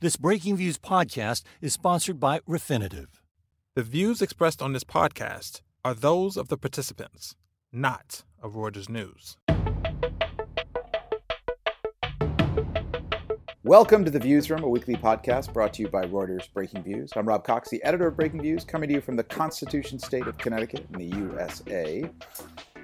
This Breakingviews podcast is sponsored by Refinitiv. The views expressed on this podcast are those of the participants, not of Reuters News. Welcome to the Viewsroom, a weekly podcast brought to you by Reuters Breakingviews. I'm Rob Cox, the editor of Breakingviews, coming to you from the Constitution State of Connecticut in the USA.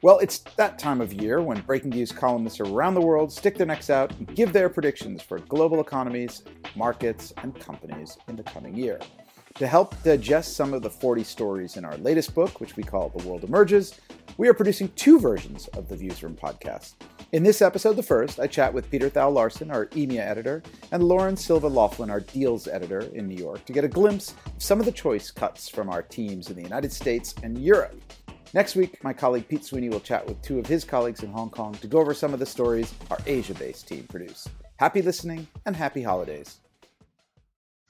Well, it's that time of year when Breakingviews columnists around the world stick their necks out and give their predictions for global economies, markets, and companies in the coming year. To help digest some of the 40 stories in our latest book, which we call The World Emerges, we are producing two versions of the Viewsroom podcast. In this episode, the first, I chat with Peter Thal Larsen, our EMEA editor, and Lauren Silva Laughlin, our deals editor in New York, to get a glimpse of some of the choice cuts from our teams in the United States and Europe. Next week, my colleague Pete Sweeney will chat with two of his colleagues in Hong Kong to go over some of the stories our Asia based team produced. Happy listening and happy holidays.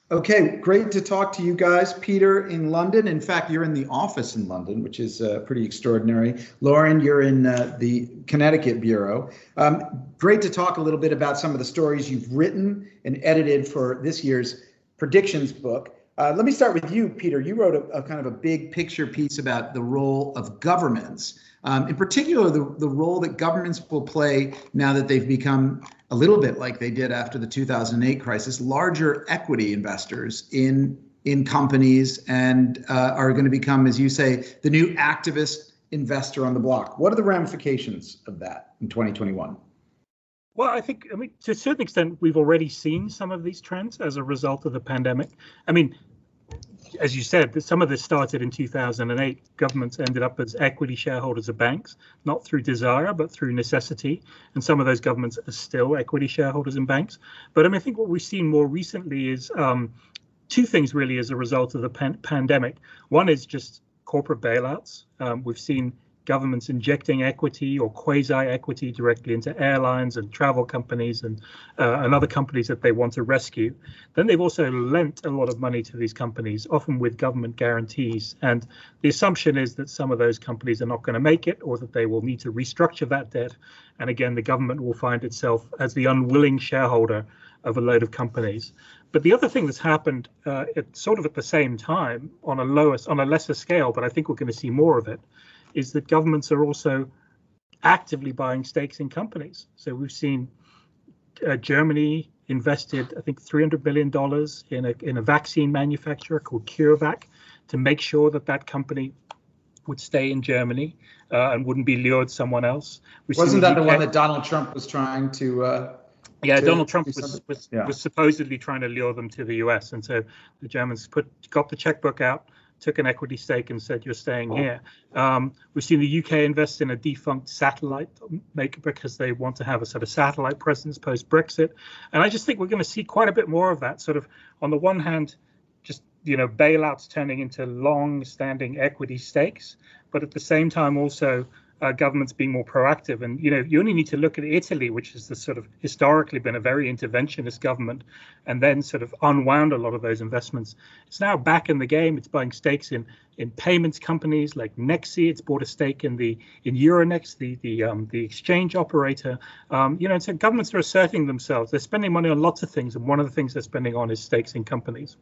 Okay, great to talk to you guys. Peter in London. In fact, you're in the office in London, which is uh, pretty extraordinary. Lauren, you're in uh, the Connecticut Bureau. Um, great to talk a little bit about some of the stories you've written and edited for this year's predictions book. Uh, let me start with you, Peter. You wrote a, a, kind of a big picture piece about the role of governments, um, in particular, the, the role that governments will play now that they've become a little bit like they did after the 2008 crisis, larger equity investors in in companies and uh, are going to become, as you say, the new activist investor on the block. What are the ramifications of that in 2021? Well, I think, I mean, to a certain extent, we've already seen some of these trends as a result of the pandemic. I mean, as you said, some of this started in 2008. Governments ended up as equity shareholders of banks, not through desire, but through necessity. And some of those governments are still equity shareholders in banks. But I mean, I think what we've seen more recently is um, two things really as a result of the pan- pandemic. One is just corporate bailouts. Um, we've seen governments injecting equity or quasi equity directly into airlines and travel companies and, uh, and other companies that they want to rescue. Then they've also lent a lot of money to these companies, often with government guarantees. And the assumption is that some of those companies are not going to make it or that they will need to restructure that debt. And again, the government will find itself as the unwilling shareholder of a load of companies. But the other thing that's happened, uh, sort of at the same time, on a lower, on a lesser scale, but I think we're going to see more of it, is that governments are also actively buying stakes in companies. So we've seen uh, Germany invested, I think, 300 billion dollars in a in a vaccine manufacturer called CureVac to make sure that that company would stay in Germany uh, and wouldn't be lured someone else. We've Wasn't that the, the one that Donald Trump was trying to? Uh, yeah, to Donald Trump was was, yeah. was supposedly trying to lure them to the U.S. and so the Germans put got the checkbook out took an equity stake and said you're staying oh. here. Um, we've seen the UK invest in a defunct satellite maker because they want to have a sort of satellite presence post Brexit, and I just think we're going to see quite a bit more of that. Sort of on the one hand, just you know bailouts turning into long-standing equity stakes, but at the same time also uh, governments being more proactive. And you know, you only need to look at Italy, which has the sort of historically been a very interventionist government, and then sort of unwound a lot of those investments. It's now back in the game. It's buying stakes in in payments companies like Nexi. It's bought a stake in the in Euronext, the the um, the exchange operator. Um, you know, so governments are asserting themselves. They're spending money on lots of things, and one of the things they're spending on is stakes in companies.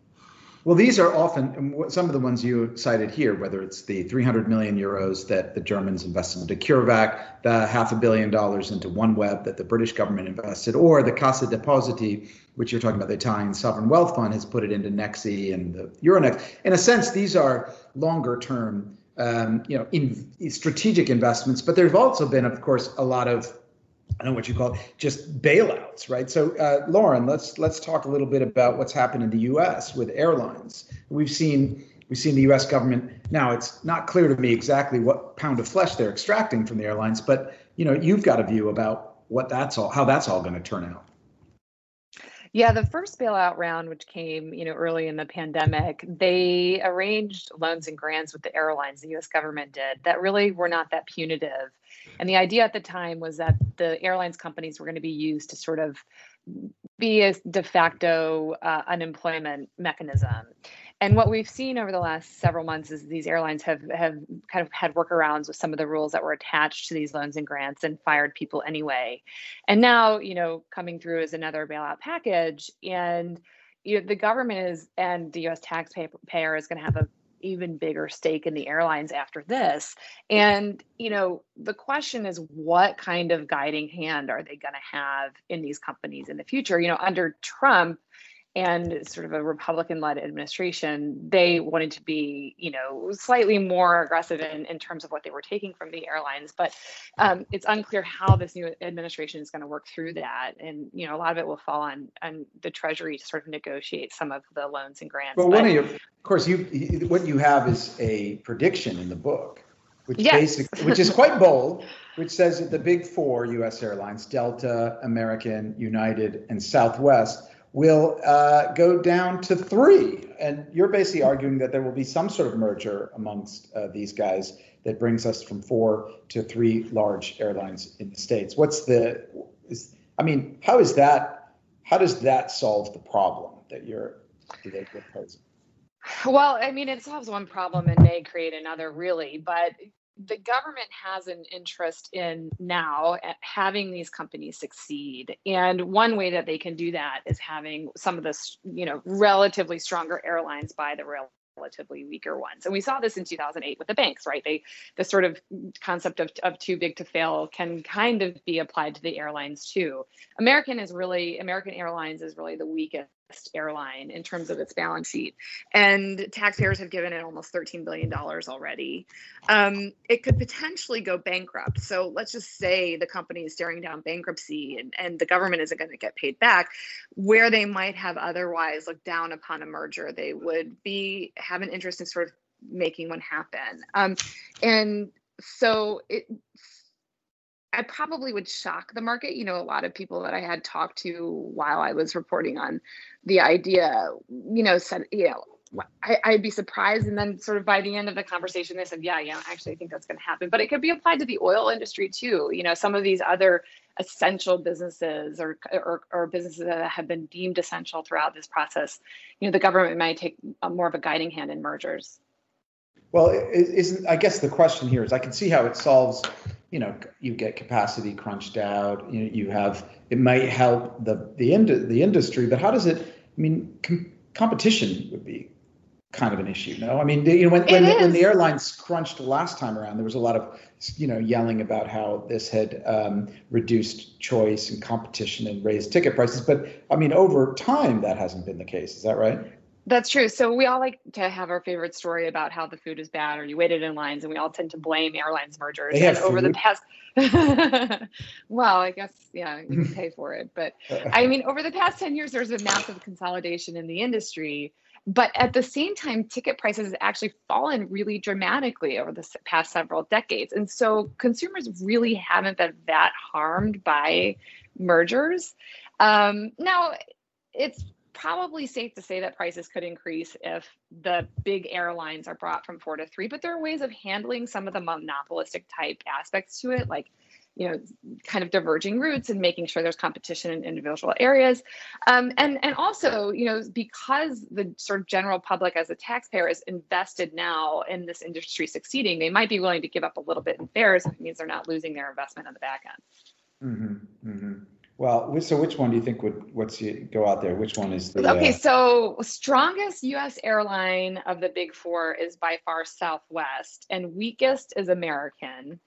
Well, these are often some of the ones you cited here, whether it's the 300 million euros that the Germans invested into CureVac, the half a billion dollars into OneWeb that the British government invested, or the Cassa Depositi, which you're talking about, the Italian sovereign wealth fund has put it into Nexi and the Euronext. In a sense, these are longer term, um, you know, in strategic investments, but there's also been, of course, a lot of I don't know what you call it, just bailouts, right? So, uh, Lauren, let's let's talk a little bit about what's happened in the U.S. with airlines. We've seen we've seen the U.S. government. Now, it's not clear to me exactly what pound of flesh they're extracting from the airlines, but you know, you've got a view about what that's all, how that's all going to turn out. Yeah, the first bailout round, which came, you know, early in the pandemic, they arranged loans and grants with the airlines. The U.S. government did that really were not that punitive, and the idea at the time was that the airlines companies were going to be used to sort of be a de facto uh, unemployment mechanism. And what we've seen over the last several months is these airlines have have kind of had workarounds with some of the rules that were attached to these loans and grants and fired people anyway. And now, you know, coming through is another bailout package and you know, the government is and the U.S. taxpayer is going to have a even bigger stake in the airlines after this. And, you know, the question is what kind of guiding hand are they going to have in these companies in the future? You know, under Trump, and sort of a Republican led administration, they wanted to be, you know, slightly more aggressive in, in terms of what they were taking from the airlines. But um, it's unclear how this new administration is going to work through that. And, you know, a lot of it will fall on, on the Treasury to sort of negotiate some of the loans and grants. Well, but, one of your, of course, you what you have is a prediction in the book, which yes. basically, which is quite bold, which says that the big four U.S. airlines, Delta, American, United, and Southwest, will uh, go down to three. And you're basically arguing that there will be some sort of merger amongst uh, these guys that brings us from four to three large airlines in the states. What's the? Is, I mean, how is that? How does that solve the problem that you're that proposing? Well, I mean, it solves one problem and may create another, really. But the government has an interest in now eh, having these companies succeed and one way that they can do that is having some of the you know relatively stronger airlines buy the relatively weaker ones. And we saw this in 2008 with the banks, right? They the sort of concept of, of too big to fail can kind of be applied to the airlines too. American is really American Airlines is really the weakest airline in terms of its balance sheet. And taxpayers have given it almost $13 billion already. Um, it could potentially go bankrupt. So let's just say the company is staring down bankruptcy and, and the government isn't going to get paid back. Where they might have otherwise looked down upon a merger, they would be have an interest in sort of making one happen. Um, and so it I probably would shock the market. You know, a lot of people that I had talked to while I was reporting on the idea, you know, said, you know, I, would be surprised. And then, sort of by the end of the conversation, they said, "Yeah, yeah, actually, I think that's going to happen." But it could be applied to the oil industry too. You know, some of these other essential businesses or, or, or businesses that have been deemed essential throughout this process. You know, the government might take more of a guiding hand in mergers. Well, isn't I guess the question here is I can see how it solves you know you get capacity crunched out you, know, you have it might help the the ind- the industry but how does it i mean com- competition would be kind of an issue no? I mean you know when when the, when the, airlines crunched last time around there was a lot of you know yelling about how this had um, reduced choice and competition and raised ticket prices but i mean over time that hasn't been the case is that right that's true. So we all like to have our favorite story about how the food is bad or you waited in lines, and we all tend to blame airlines mergers. They and over food. the past, well, I guess yeah, you can pay for it, but I mean, over the past ten years, there's a massive consolidation in the industry. But at the same time, ticket prices have actually fallen really dramatically over the past several decades, and so consumers really haven't been that harmed by mergers. Um, now, it's probably safe to say that prices could increase if the big airlines are brought from four to three, but there are ways of handling some of the monopolistic type aspects to it, like you know, kind of diverging routes and making sure there's competition in individual areas. Um, and, and also, you know, because the sort of general public as a taxpayer is invested now in this industry succeeding, they might be willing to give up a little bit in fares if it means they're not losing their investment on the back end. Mm-hmm, mm-hmm. Well, so which one do you think would what's go out there? Which one is the okay? Uh, so strongest U.S. airline of the big four is by far Southwest, and weakest is American.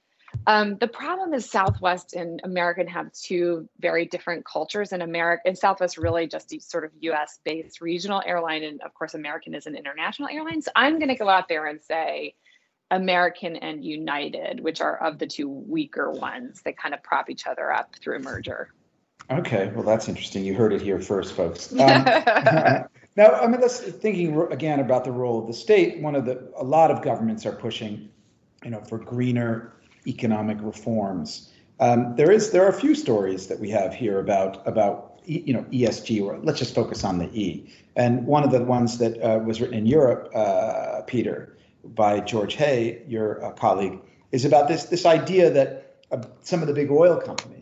Um, the problem is Southwest and American have two very different cultures, and America and Southwest really just a sort of U.S. based regional airline, and of course American is an international airline. So I'm going to go out there and say. American and United, which are of the two weaker ones that kind of prop each other up through merger. Okay, well, that's interesting. You heard it here first, folks. Um, now, I mean, let's thinking again about the role of the state. One of the a lot of governments are pushing, you know, for greener economic reforms. Um, there is there are a few stories that we have here about about you know ESG, or let's just focus on the E. And one of the ones that uh, was written in Europe, uh, Peter, by George Hay, your uh, colleague, is about this this idea that uh, some of the big oil companies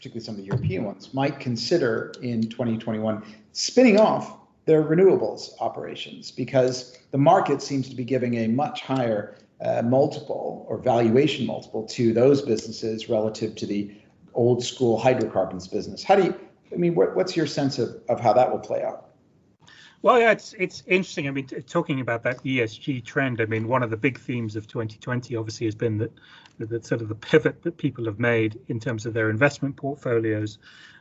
particularly some of the European ones, might consider in 2021 spinning off their renewables operations because the market seems to be giving a much higher uh, multiple or valuation multiple to those businesses relative to the old school hydrocarbons business. How do you, I mean, what, what's your sense of, of how that will play out? Well, yeah, it's it's interesting. I mean, t- talking about that ESG trend. I mean, one of the big themes of 2020 obviously has been that that sort of the pivot that people have made in terms of their investment portfolios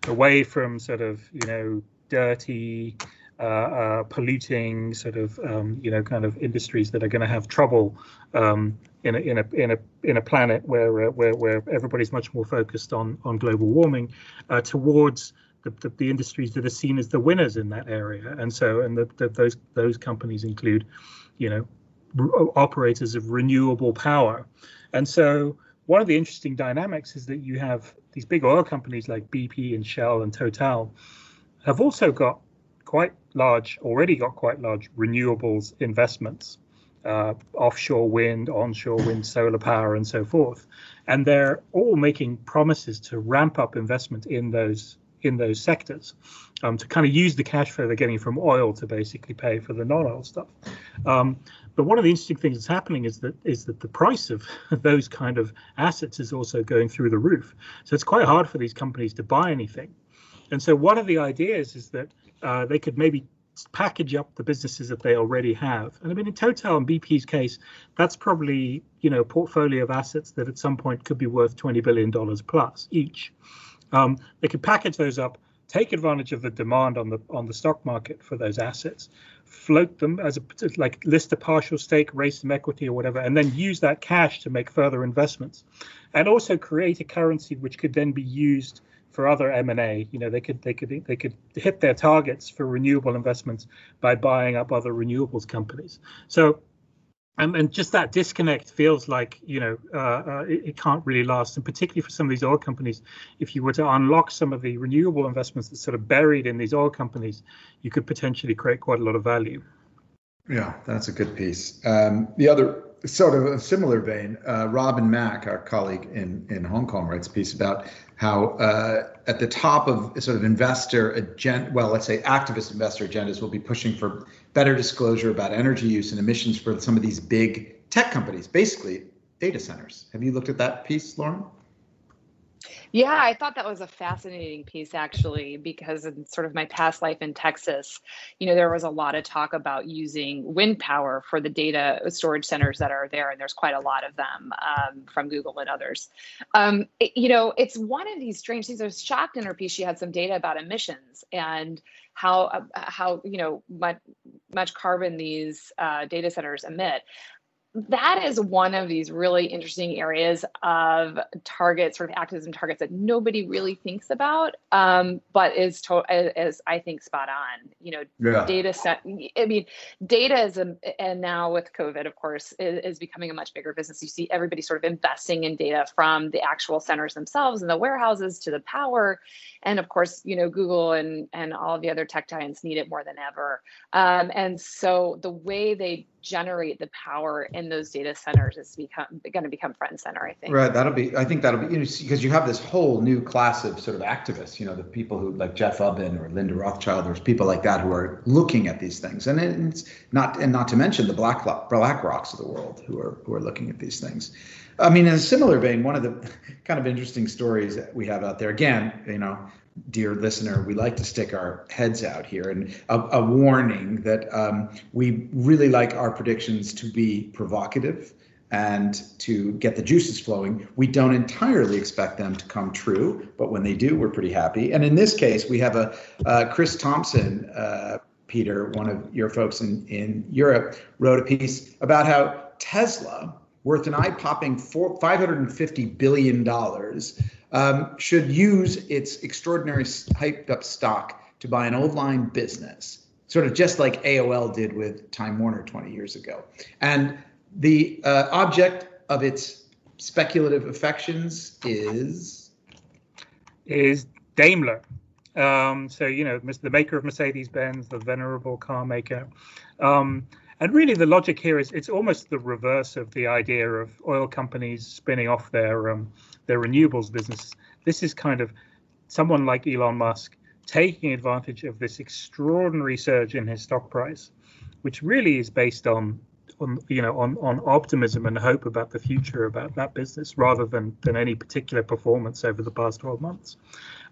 away from sort of you know dirty, uh, uh, polluting sort of um, you know kind of industries that are going to have trouble um, in a in a in a in a planet where uh, where where everybody's much more focused on on global warming uh, towards the, the, the, industries that are seen as the winners in that area. And so, and the, those those companies include, you know, r- operators of renewable power. And so, one of the interesting dynamics is that you have these big oil companies like BP and Shell and Total have also got quite large, already got quite large renewables investments, uh, offshore wind, onshore wind, solar power, and so forth. And they're all making promises to ramp up investment in those in those sectors um, to kind of use the cash flow they're getting from oil to basically pay for the non-oil stuff. Um, but one of the interesting things that's happening is that is that the price of those kind of assets is also going through the roof. So it's quite hard for these companies to buy anything. And so one of the ideas is that uh, they could maybe package up the businesses that they already have. And I mean, in Total and BP's case, that's probably you know a portfolio of assets that at some point could be worth twenty billion dollars plus each. Um, they could package those up, take advantage of the demand on the on the stock market for those assets, float them as a like list a partial stake, raise some equity or whatever, and then use that cash to make further investments, and also create a currency which could then be used for other M&A. You know, they could they could they could hit their targets for renewable investments by buying up other renewables companies. So and, and just that disconnect feels like you know uh, uh, it, it, can't really last. And particularly for some of these oil companies if you were to unlock some of the renewable investments that's sort of buried in these oil companies you could potentially create quite a lot of value. Yeah that's a good piece. Um, the other sort of a similar vein uh, Robyn Mak our colleague in, in hong kong writes a piece about how uh, at the top of sort of investor agenda, well, let's say activist investor agendas will be pushing for better disclosure about energy use and emissions for some of these big tech companies, basically data centers. Have you looked at that piece, Lauren? Yeah, I thought that was a fascinating piece actually, because in sort of my past life in Texas, you know, there was a lot of talk about using wind power for the data storage centers that are there, and there's quite a lot of them um, from Google and others. Um, it, you know, it's one of these strange things. I was shocked in her piece; she had some data about emissions and how uh, how you know much much carbon these uh, data centers emit that is one of these really interesting areas of target sort of activism targets that nobody really thinks about um, but is to- is i think spot on. You know yeah. data set i mean data is a, and now with covid of course is, is, becoming a much bigger business. You see everybody sort of investing in data from the actual centers themselves and the warehouses to the power. And of course you know google and and all of the other tech giants need it more than ever. Um, and so the way they generate the power in those data centers is become going to become front and center i think. Right that'll be i think that'll be because you have this whole new class of sort of activists you know the people who like jeff ubben or linda rothschild there's people like that who are looking at these things. And it's not and not to mention the black black rocks of the world who are who are looking at these things. I mean in a similar vein one of the kind of interesting stories that we have out there again you know dear listener, we like to stick our heads out here. And a, a warning that um, we really like our predictions to be provocative and to get the juices flowing. We don't entirely expect them to come true, but when they do, we're pretty happy. And in this case, we have a uh, Chris Thompson, uh, Peter, one of your folks in, in Europe, wrote a piece about how Tesla, worth an eye popping $550 billion, um, should use its extraordinary hyped up stock to buy an old line business, sort of just like AOL did with Time Warner 20 years ago. And the uh, object of its speculative affections is is Daimler. Um, so you know, the maker of Mercedes Benz, the venerable car maker. Um, and really, the logic here is it's almost the reverse of the idea of oil companies spinning off their um, their renewables business. This is kind of someone like Elon Musk taking advantage of this extraordinary surge in his stock price, which really is based on on you know on on optimism and hope about the future about that business rather than than any particular performance over the past 12 months.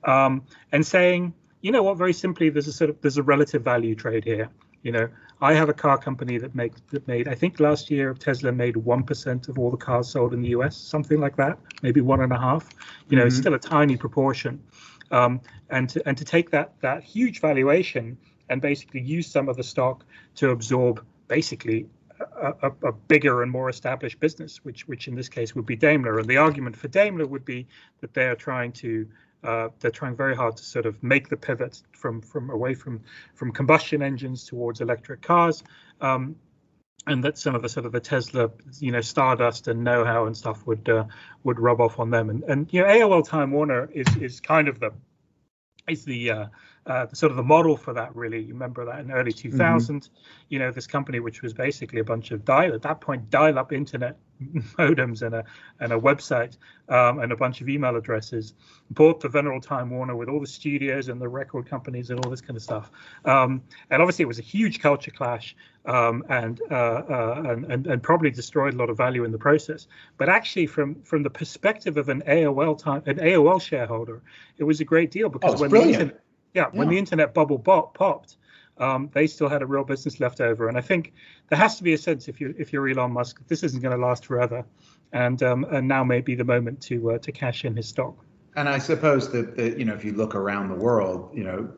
Um, and saying you know what? Very simply there's a sort of there's a relative value trade here. You know, I have a car company that makes that made I think last year Tesla made one percent of all the cars sold in the U.S. something like that, maybe one and a half. You know, mm-hmm. it's still a tiny proportion. Um, and to and to take that that huge valuation and basically use some of the stock to absorb basically a, a, a, bigger and more established business, which which in this case would be Daimler. And the argument for Daimler would be that they are trying to uh, they're trying very hard to sort of make the pivot from from away from from combustion engines towards electric cars. Um, and that some of the sort of the Tesla, you know, Stardust and know-how and stuff would uh, would rub off on them. And and you know, AOL Time Warner is is kind of the is the uh, uh, sort of the model for that really you remember that in early 2000 mm-hmm. you know this company which was basically a bunch of dial at that point dial up internet modems and a and a website um, and a bunch of email addresses bought the venerable time warner with all the studios and the record companies and all this kind of stuff um, and obviously it was a huge culture clash um, and, uh, uh, and, and and probably destroyed a lot of value in the process but actually from from the perspective of an AOL time an AOL shareholder it was a great deal because oh, when brilliant. the internet yeah, when the internet bubble popped, um, they still had a real business left over. And I think there has to be a sense if you if you're Elon Musk, this isn't going to last forever, and um, and now may be the moment to uh, to cash in his stock. And I suppose that, that you know if you look around the world, you know,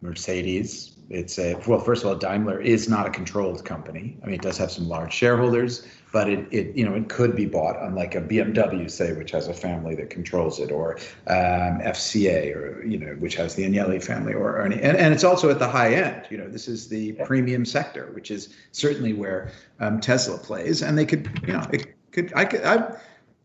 Mercedes, it's a well, first of all, Daimler is not a controlled company. I mean, it does have some large shareholders, but it, it you know it could be bought unlike a BMW say which has a family that controls it or um, FCA or you know which has the Agnelli family or, any, and, and it's also at the high end. You know this is the premium sector which is certainly where um, Tesla plays and they could you know it could I could I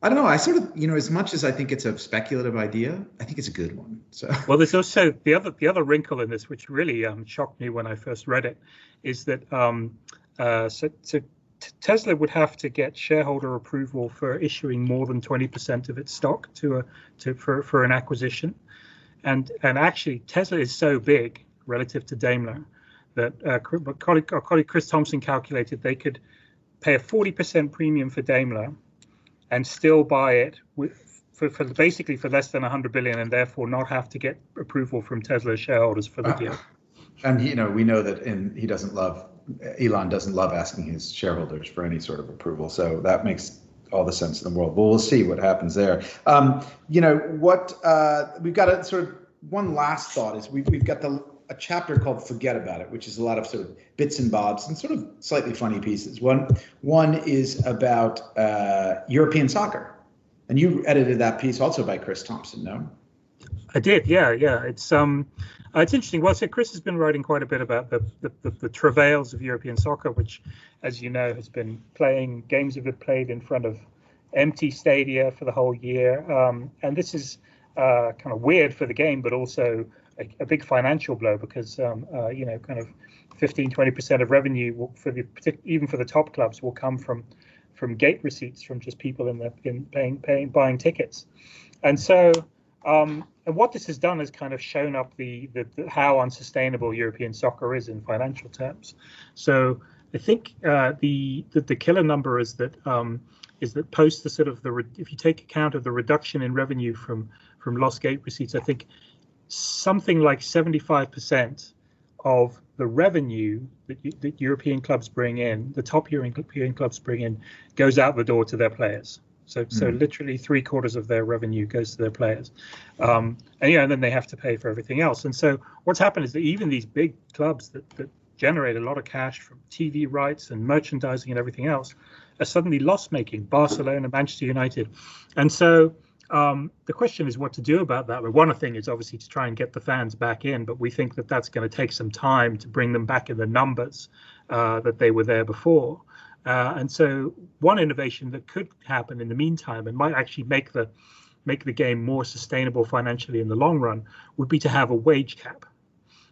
I don't know. I sort of, you know, as much as I think it's a speculative idea, I think it's a good one. So well, there's also the other the other wrinkle in this, which really um, shocked me when I first read it, is that um, uh, so, so Tesla would have to get shareholder approval for issuing more than 20% of its stock to a to for, for an acquisition, and and actually Tesla is so big relative to Daimler that uh, colleague, our colleague Chris Thompson calculated they could pay a 40% premium for Daimler and still buy it with, for, for basically for less than 100 billion and therefore not have to get approval from Tesla shareholders for the uh, deal. And you know we know that in, he doesn't love Elon doesn't love asking his shareholders for any sort of approval. So that makes all the sense in the world. But we'll see what happens there. Um, you know what? Uh, we've got a sort of one last thought is we've we've got the a chapter called "Forget About It," which is a lot of sort of bits and bobs and sort of slightly funny pieces. One one is about uh, European soccer, and you edited that piece also by Chris Thompson. No, I did. Yeah, yeah. It's um, uh, it's interesting. Well, so Chris has been writing quite a bit about the, the, the, the, travails of European soccer, which, as you know, has been playing games have been played in front of empty stadia for the whole year. Um, and this is uh, kind of weird for the game, but also a, a big financial blow because, um, uh, you know, kind of 15, 20% of revenue for the even for the top clubs will come from from gate receipts from just people in the in paying paying buying tickets. And so um, and what this has done is kind of shown up the, the, the, how unsustainable European soccer is in financial terms. So I think uh, the, the, the killer number is that um, is that post the sort of the if you take account of the reduction in revenue from from lost gate receipts, I think something like 75% of the revenue that, that European clubs bring in, the top European clubs bring in, goes out the door to their players. So, so mm. literally three quarters of their revenue goes to their players, um, and yeah, and then they have to pay for everything else. And so, what's happened is that even these big clubs that, that generate a lot of cash from TV rights and merchandising and everything else are suddenly loss making. Barcelona, Manchester United, and so um, the question is what to do about that. But one thing is obviously to try and get the fans back in, but we think that that's going to take some time to bring them back in the numbers uh, that they were there before. Uh, and so one innovation that could happen in the meantime and might actually make the make the game more sustainable financially in the long run would be to have a wage cap.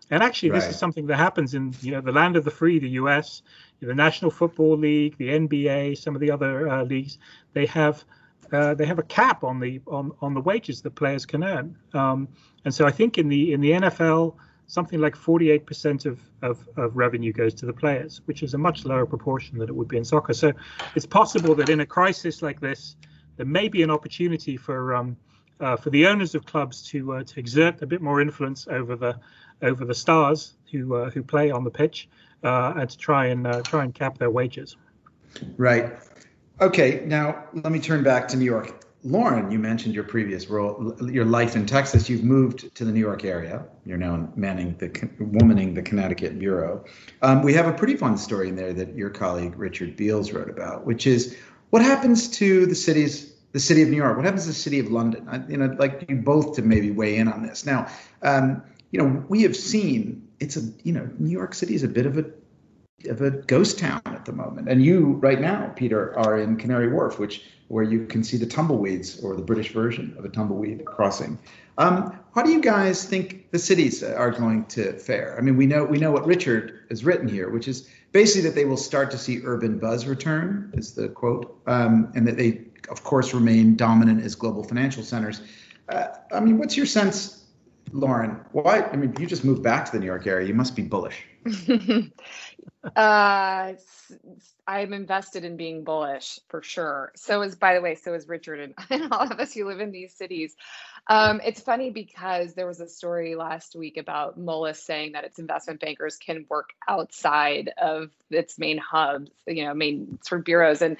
And actually, right. this is something that happens in you know the land of the free, the U.S., the National Football League, the NBA, some of the other uh, leagues. They have uh, they have a cap on the on on the wages that players can earn. Um, and so I think in the in the NFL, something like 48% of, of, of, revenue goes to the players, which is a much lower proportion than it would be in soccer. So it's possible that in a crisis like this, there may be an opportunity for um, uh, for the owners of clubs to uh, to exert a bit more influence over the over the stars who uh, who play on the pitch uh, and to try and uh, try and cap their wages. Right. Okay. Now let me turn back to New York. Lauren, you mentioned your previous role, your life in Texas. You've moved to the New York area. You're now manning the womaning the Connecticut bureau. Um, we have a pretty fun story in there that your colleague Richard Beales wrote about, which is what happens to the cities, the city of New York. What happens to the city of London? I, you know, like you both to maybe weigh in on this. Now, um, you know, we have seen it's a you know New York City is a bit of a of a ghost town at the moment. And you right now, Peter, are in Canary Wharf, which where you can see the tumbleweeds or the British version of a tumbleweed crossing. Um, how do you guys think the cities are going to fare? I mean, we know we know what Richard has written here, which is basically that they will start to see urban buzz return, is the quote, um, and that they, of course, remain dominant as global financial centers. Uh, I mean, what's your sense, Lauren? Why? I mean, you just moved back to the New York area. You must be bullish. uh, I'm invested in being bullish for sure. So is, by the way, so is Richard and, and all of us who live in these cities. Um, it's funny because there was a story last week about Moelis saying that its investment bankers can work outside of its main hubs, you know, main sort of bureaus. And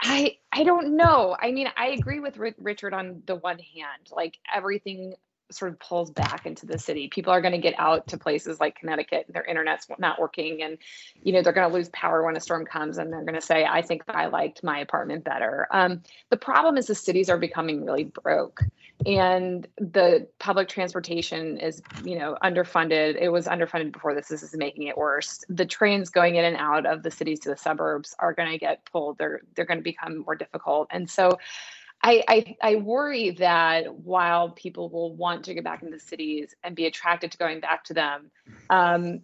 I, I don't know. I mean, I agree with Richard on the one hand, like everything sort of pulls back into the city. People are going to get out to places like Connecticut, their internet's not working, and you know they're going to lose power when a storm comes, and they're going to say, "I think I liked my apartment better." Um, the problem is the cities are becoming really broke, and the public transportation is you know underfunded. It was underfunded before this. This is making it worse. The trains going in and out of the cities to the suburbs are going to get pulled. They're they're going to become more difficult, and so I, I, I worry that while people will want to get back into cities and be attracted to going back to them, um,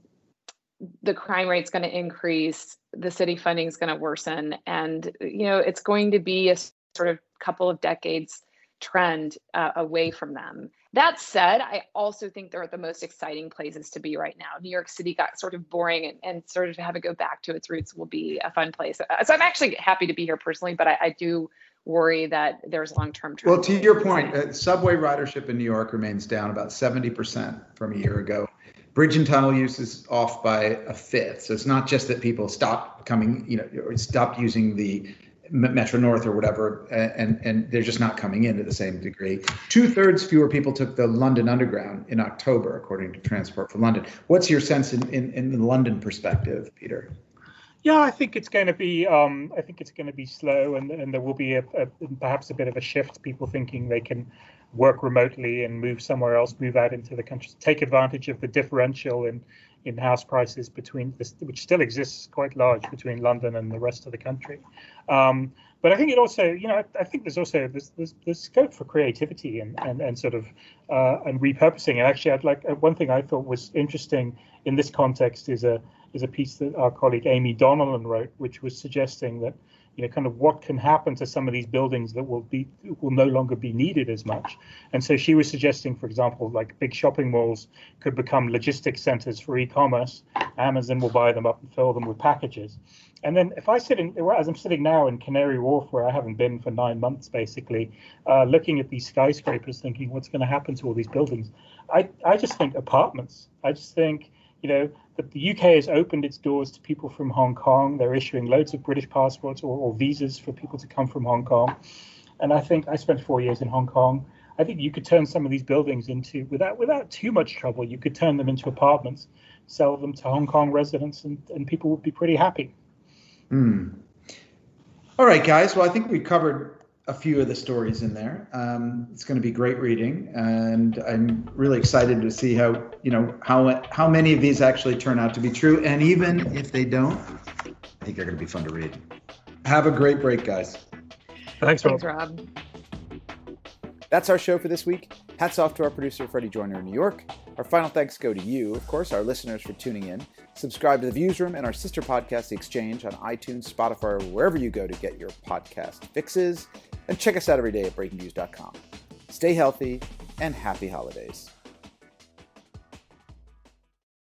the crime rate's going to increase, the city funding is going to worsen, and you know it's going to be a sort of couple of decades trend uh, away from them. That said, I also think they're the most exciting places to be right now. New York City got sort of boring, and, and sort of have it go back to its roots will be a fun place. So I'm actually happy to be here personally, but I, I do worry that there's long-term Well, to your point, uh, subway ridership in New York remains down about 70% from a year ago. Bridge and tunnel use is off by a fifth. So it's not just that people stop coming, you know, or stop using the Metro North or whatever, and and they're just not coming in to the same degree. Two thirds fewer people took the London Underground in October, according to Transport for London. What's your sense in, in, in the London perspective, Peter? Yeah, I think it's going to be. Um, I think it's going to be slow, and, and there will be a, a, perhaps a bit of a shift. People thinking they can work remotely and move somewhere else, move out into the country, take advantage of the differential in in house prices between this, which still exists quite large between London and the rest of the country. Um, but I think it also, you know, I, think there's also there's, there's, there's, scope for creativity and and, and sort of uh, and repurposing. And actually, I'd like uh, one thing I thought was interesting in this context is a is a piece that our colleague Aimee Donnellan wrote, which was suggesting that you know kind of what can happen to some of these buildings that will be will no longer be needed as much. And so she was suggesting, for example, like big shopping malls could become logistics centers for e-commerce. Amazon will buy them up and fill them with packages. And then if I sit in, as I'm sitting now in Canary Wharf, where I haven't been for nine months, basically, uh, looking at these skyscrapers, thinking what's going to happen to all these buildings, I, I just think apartments. I just think, you know, that the UK has opened its doors to people from Hong Kong. They're issuing loads of British passports or, or visas for people to come from Hong Kong. And I think I spent four years in Hong Kong. I think you could turn some of these buildings into, without without too much trouble, you could turn them into apartments, sell them to Hong Kong residents, and, and people would be pretty happy. Hmm. All right, guys. Well, I think we covered a few of the stories in there. Um, it's going to be great reading, and I'm really excited to see how you know how how many of these actually turn out to be true, and even if they don't, I think they're going to be fun to read. Have a great break, guys. Thanks, Rob. Thanks, Rob. That's our show for this week. Hats off to our producer, Freddie Joyner in New York. Our final thanks go to you, of course, our listeners for tuning in. Subscribe to the Viewsroom and our sister podcast, The Exchange, on iTunes, Spotify, or wherever you go to get your podcast fixes. And check us out every day at breakingviews.com. Stay healthy and happy holidays.